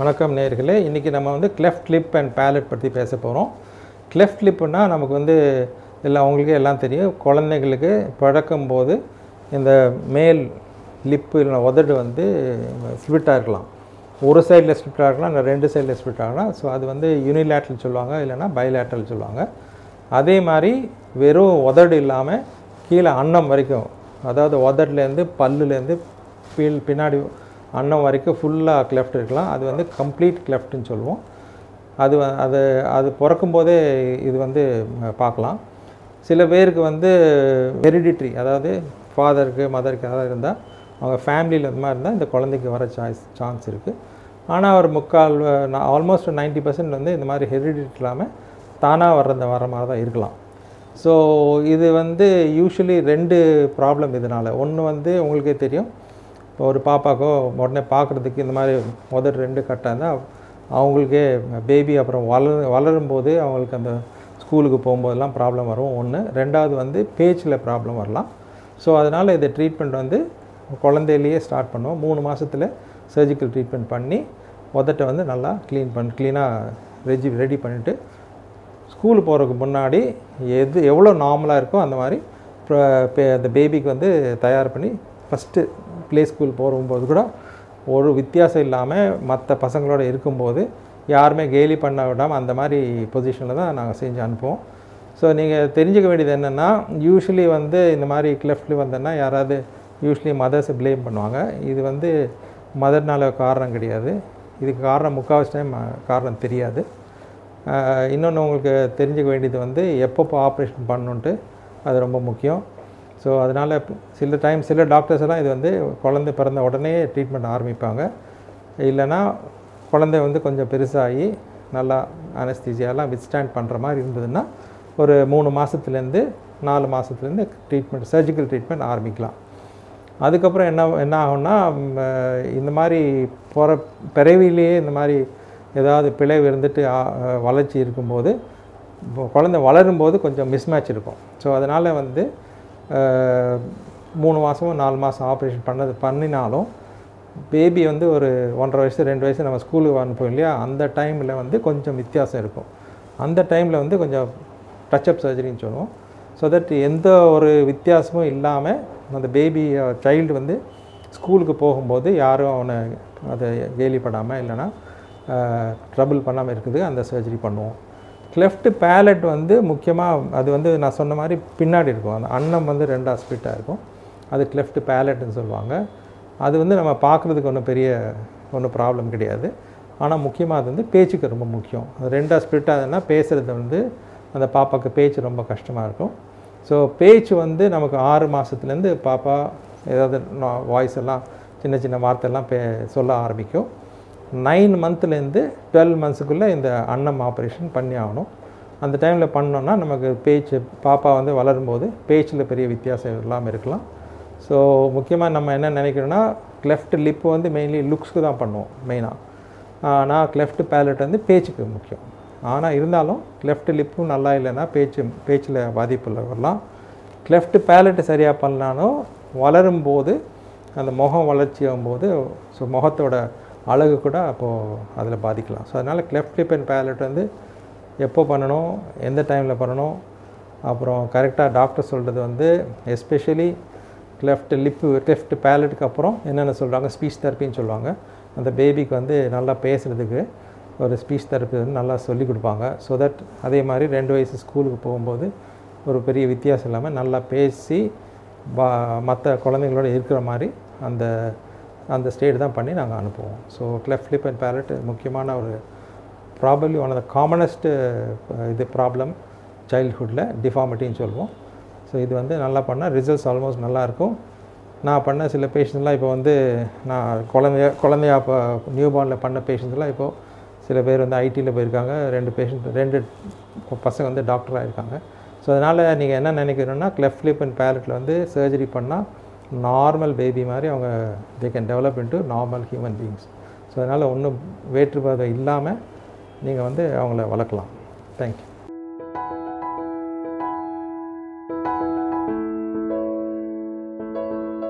வணக்கம் நேர்களே. இன்றைக்கி நம்ம வந்து கிளெஃப்ட் லிப் அண்ட் பேலட் பற்றி பேச போகிறோம் கிளெஃப்ட் லிப்புனா நமக்கு வந்து எல்லாம் அவங்களுக்கே எல்லாம் தெரியும். குழந்தைங்களுக்கு பழக்கும் போது இந்த மேல் லிப்பு இல்லை உதடு வந்து ஸ்பிட்டாக இருக்கலாம். ஒரு சைடில் ஸ்பிட்டாக இருக்கலாம் இல்லை ரெண்டு சைடில் ஸ்பிட் ஆகலாம் ஸோ அது வந்து யூனிலேட்ரல் சொல்லுவாங்க இல்லைன்னா பைலேட்ரல் சொல்லுவாங்க. அதே மாதிரி வெறும் உதடு இல்லாமல் கீழே அன்னம் வரைக்கும் அதாவது உதடுலேருந்து பல்லுலேருந்து பீல் பின்னாடி அன்னம் வரைக்கும் ஃபுல்லாக கிளெஃப்ட் இருக்கலாம். அது வந்து கம்ப்ளீட் கிளெஃப்ட்னு சொல்லுவோம். அது அது அது பிறக்கும் போதே இது வந்து பார்க்கலாம். சில பேருக்கு வந்து ஹெரிடிட்ரி அதாவது ஃபாதருக்கு மதருக்கு அதாவது இருந்தால் அவங்க ஃபேமிலியில் இந்த மாதிரி இருந்தால் இந்த குழந்தைக்கு வர சாய்ஸ் சான்ஸ் இருக்குது ஆனால் ஒரு முக்கால் ஆல்மோஸ்ட் 90% பர்சன்ட் வந்து இந்த மாதிரி ஹெரிடிட்ரி இல்லாமல் தானாக வர்றத வர மாதிரி தான் இருக்கலாம். ஸோ இது வந்து யூஸ்வலி ரெண்டு ப்ராப்ளம் இதனால். ஒன்று வந்து உங்களுக்கே தெரியும். இப்போ ஒரு பாப்பாக்கோ உடனே பார்க்குறதுக்கு இந்த மாதிரி முதல் ரெண்டு கட்டாக இருந்தால் அவங்களுக்கே பேபி அப்புறம் வளர் வளரும்போது அவங்களுக்கு அந்த ஸ்கூலுக்கு போகும்போதெல்லாம் ப்ராப்ளம் வரும். ஒன்று ரெண்டாவது வந்து பேச்சில் ப்ராப்ளம் வரலாம். ஸோ அதனால் இந்த ட்ரீட்மெண்ட் வந்து குழந்தையிலேயே ஸ்டார்ட் பண்ணுவோம். மூணு மாதத்தில் சர்ஜிக்கல் ட்ரீட்மெண்ட் பண்ணி உதட்டை வந்து நல்லா க்ளீன் பண்ணி க்ளீனாக ரெஜி ரெடி பண்ணிவிட்டு ஸ்கூல் போகிறதுக்கு முன்னாடி எது எவ்வளோ நார்மலாக இருக்கோ அந்த மாதிரி அந்த பேபிக்கு வந்து தயார் பண்ணி ஃபஸ்ட்டு ப்ளே ஸ்கூல் போகும்போது கூட ஒரு வித்தியாசம் இல்லாமல் மற்ற பசங்களோட இருக்கும்போது யாருமே கேலி பண்ண விடாமல் அந்த மாதிரி பொசிஷனில் தான் நாங்கள் செஞ்சு அனுப்புவோம். ஸோ நீங்கள் தெரிஞ்சுக்க வேண்டியது என்னென்னா யூஸ்வலி வந்து இந்த மாதிரி கிளெஃப்ட்லி வந்தோன்னா யாராவது யூஸ்வலி மதர்ஸை ப்ளேம் பண்ணுவாங்க. இது வந்து மதர்னால காரணம் கிடையாது. இதுக்கு காரணம் முக்கால்வாசி டைம் காரணம் தெரியாது. இன்னொன்று உங்களுக்கு தெரிஞ்சுக்க வேண்டியது வந்து எப்பப்போ ஆப்ரேஷன் பண்ணணுன்ட்டு அது ரொம்ப முக்கியம். ஸோ அதனால் சில டைம் சில டாக்டர்ஸ் எல்லாம் இது வந்து குழந்தை பிறந்த உடனே ட்ரீட்மெண்ட் ஆரம்பிப்பாங்க. இல்லைன்னா குழந்தை வந்து கொஞ்சம் பெருசாகி நல்லா அனஸ்தீசியாலாம் வித்ஸ்டாண்ட் பண்ணுற மாதிரி இருந்ததுன்னா ஒரு மூணு மாதத்துலேருந்து நாலு மாதத்துலேருந்து ட்ரீட்மெண்ட் சர்ஜிக்கல் ட்ரீட்மெண்ட் ஆரம்பிக்கலாம். அதுக்கப்புறம் என்ன என்ன ஆகும்னா இந்த மாதிரி பிற பிறவிலேயே இந்த மாதிரி ஏதாவது பிழைவு இருந்துட்டு வளர்ச்சி இருக்கும்போது குழந்தை வளரும்போது கொஞ்சம் மிஸ்மேட்ச் இருக்கும். ஸோ அதனால் வந்து மூணு மாதமோ நாலு மாதம் ஆப்ரேஷன் பண்ணது பண்ணினாலும் பேபி வந்து ஒரு ஒன்றரை வயசு ரெண்டு வயசு நம்ம ஸ்கூலுக்கு அனுப்போம் இல்லையா? அந்த டைமில் வந்து கொஞ்சம் வித்தியாசம் இருக்கும். அந்த டைமில் வந்து கொஞ்சம் டச்சப் சர்ஜரின்னு சொல்லுவோம். ஸோ தட் எந்த ஒரு வித்தியாசமும் இல்லாமல் அந்த பேபி சைல்டு வந்து ஸ்கூலுக்கு போகும்போது யாரும் அவனை அதை கேலிப்படாமல் இல்லைன்னா ட்ரபிள் பண்ணாமல் இருக்குது அந்த சர்ஜரி பண்ணுவோம். கிளெஃப்ட் பேலட் வந்து முக்கியமாக அது வந்து நான் சொன்ன மாதிரி பின்னாடி இருக்கும். அந்த அன்னம் வந்து ரெண்டாக ஸ்பிட்டாக இருக்கும் அது கிளெஃப்ட் பேலட்னு சொல்லுவாங்க. அது வந்து நம்ம பார்க்குறதுக்கு ஒன்றும் பெரிய ஒன்றும் ப்ராப்ளம் கிடையாது. ஆனால் முக்கியமாக அது வந்து பேச்சுக்கு ரொம்ப முக்கியம். அது ரெண்டாக ஸ்பிட் ஆகுதுன்னா பேசுகிறது வந்து அந்த பாப்பாவுக்கு பேச்சு ரொம்ப கஷ்டமாக இருக்கும். ஸோ பேச்சு வந்து நமக்கு ஆறு மாதத்துலேருந்து பாப்பா ஏதாவது வாய்ஸ் எல்லாம் சின்ன சின்ன வார்த்தையெல்லாம் பே சொல்ல ஆரம்பிக்கும். நைன் மந்த்லேருந்து டுவெல் மந்த்ஸுக்குள்ளே இந்த அன்னம் ஆப்ரேஷன் பண்ணி ஆகணும். அந்த டைமில் பண்ணோன்னா நமக்கு பேச்சு பாப்பா வந்து வளரும்போது பேச்சில் பெரிய வித்தியாசம் இல்லாமல் இருக்கலாம். ஸோ முக்கியமாக நம்ம என்ன நினைக்கிறோன்னா கிளெஃப்ட் லிப் வந்து மெயின்லி லுக்ஸ்க்கு தான் பண்ணுவோம் மெயினாக ஆனால் கிளெஃப்ட் பேலட் வந்து பேச்சுக்கு முக்கியம். ஆனால் இருந்தாலும் கிளெஃப்ட் லிப்பும் நல்லா இல்லைன்னா பேச்சு பேச்சில் பாதிப்பில் வரலாம். கிளெஃப்ட் பேலட்டு சரியாக பண்ணலாலும் வளரும்போது அந்த முகம் வளர்ச்சி ஆகும்போது ஸோ முகத்தோட அழகு கூட அப்போது அதில் பாதிக்கலாம். ஸோ அதனால் கிளெஃப்ட் லிப் அண்ட் பேலட் வந்து எப்போ பண்ணணும் எந்த டைமில் பண்ணணும் அப்புறம் கரெக்டாக டாக்டர் சொல்கிறது வந்து எஸ்பெஷலி கிளெஃப்ட் லிப்பு கிளெஃப்ட் பேலட்டுக்கு அப்புறம் என்னென்ன சொல்கிறாங்க ஸ்பீச் தெரப்பின்னு சொல்லுவாங்க. அந்த பேபிக்கு வந்து நல்லா பேசுகிறதுக்கு ஒரு ஸ்பீச் தெரப்பி வந்து நல்லா சொல்லி கொடுப்பாங்க. ஸோ தட் அதே மாதிரி ரெண்டு வயசு ஸ்கூலுக்கு போகும்போது ஒரு பெரிய வித்தியாசம் இல்லாமல் நல்லா பேசி பா மற்ற குழந்தைங்களோட இருக்கிற மாதிரி அந்த அந்த ஸ்டேட் தான் பண்ணி நாங்கள் அனுப்புவோம். So cleft lip and palate முக்கியமான ஒரு probably one of the commonest இது ப்ராப்ளம் சைல்ட்ஹுட்டில் டிஃபார்மிட்டின்னு சொல்லுவோம் ஸோ இது வந்து நல்லா பண்ணால் ரிசல்ட்ஸ் ஆல்மோஸ்ட் நல்லாயிருக்கும் நான் பண்ண சில பேஷண்ட்ஸ்லாம் இப்போ வந்து நான் குழந்தைய குழந்தையா இப்போ நியூ பார்னில் பண்ண பேஷண்ட்ஸ்லாம் இப்போது சில பேர் வந்து ஐடியில் போயிருக்காங்க. ரெண்டு பேஷண்ட் ரெண்டு பசங்க வந்து டாக்டராக இருக்காங்க ஸோ அதனால் நீங்கள் என்ன நினைக்கிறோன்னா கிளெஃப்ட் லிப் அண்ட் பேலட்டில் வந்து சர்ஜரி பண்ணால் நார்மல் பேபி மாதிரி அவங்க they can develop into normal human beings so அதனால் ஒன்றும் வேற்றுப்பாதை இல்லாமல் நீங்கள் வந்து அவங்கள வளர்க்கலாம். தேங்க்யூ